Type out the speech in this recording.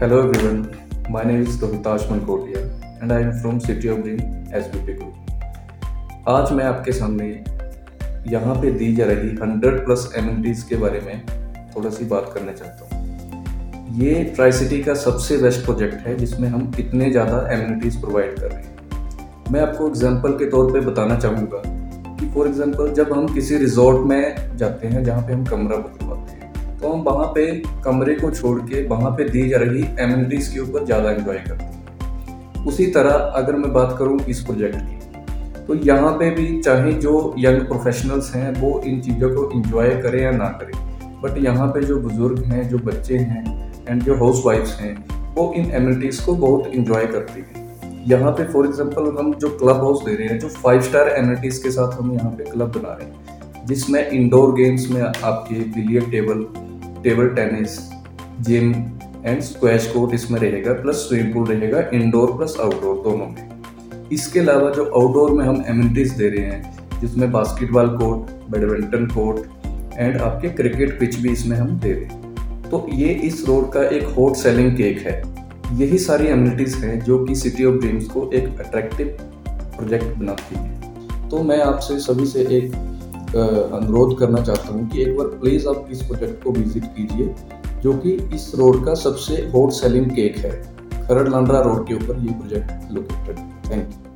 Hello everyone, my name is Rohitash Malkotia and I am from City of Dream SBP Group. आज मैं आपके सामने यहाँ पे दी जा रही 100 प्लस एम के बारे में थोड़ा सी बात करना चाहता हूँ ये ट्राई सिटी का सबसे बेस्ट प्रोजेक्ट है जिसमें हम इतने ज़्यादा एम प्रोवाइड कर रहे हैं मैं आपको एग्ज़ाम्पल के तौर पे बताना चाहूँगा कि फॉर एग्जांपल जब हम किसी रिजॉर्ट में जाते हैं जहाँ पे हम कमरा बुक तो हम वहाँ पे कमरे को छोड़ के वहाँ पे दी जा रही एमिनिटीज के ऊपर ज़्यादा इंजॉय करते हैं। उसी तरह अगर मैं बात करूँ इस प्रोजेक्ट की तो यहाँ पे भी चाहे जो यंग प्रोफेशनल्स हैं, वो इन चीज़ों को इंजॉय करें या ना करें बट यहाँ पे जो बुज़ुर्ग हैं, जो बच्चे हैं एंड जो हाउस वाइफ्स हैं, वो इन एमिनिटीज़ को बहुत इंजॉय करती हैं। यहाँ पे फॉर एग्जांपल हम जो क्लब हाउस दे रहे हैं, जो फाइव स्टार एमिनिटीज़ के साथ हम यहाँ पे क्लब बना रहे हैं, जिसमें इंडोर गेम्स में आपके billiard table table tennis, gym and squash court इसमें रहेगा प्लस स्विमिंग पूल रहेगा इंडोर प्लस आउटडोर दोनों में। इसके अलावा जो आउटडोर में हम एमिनिटीज दे रहे हैं, जिसमें basketball court badminton court and आपके क्रिकेट पिच भी इसमें हम दे रहे हैं। तो ये इस रोड का एक हॉट सेलिंग केक है। यही सारी एमिनिटीज़ हैं जो कि सिटी ऑफ़ ड्रीम्स को एक अट्रैक्टिव प्रोजेक्ट बनाती है। तो मैं आपसे सभी से एक अनुरोध करना चाहता हूँ कि एक बार प्लीज़ आप इस प्रोजेक्ट को विज़िट कीजिए, जो कि इस रोड का सबसे हॉट सेलिंग केक है, खरड़ लांड्रा रोड के ऊपर ये प्रोजेक्ट लोकेटेड थैंक यू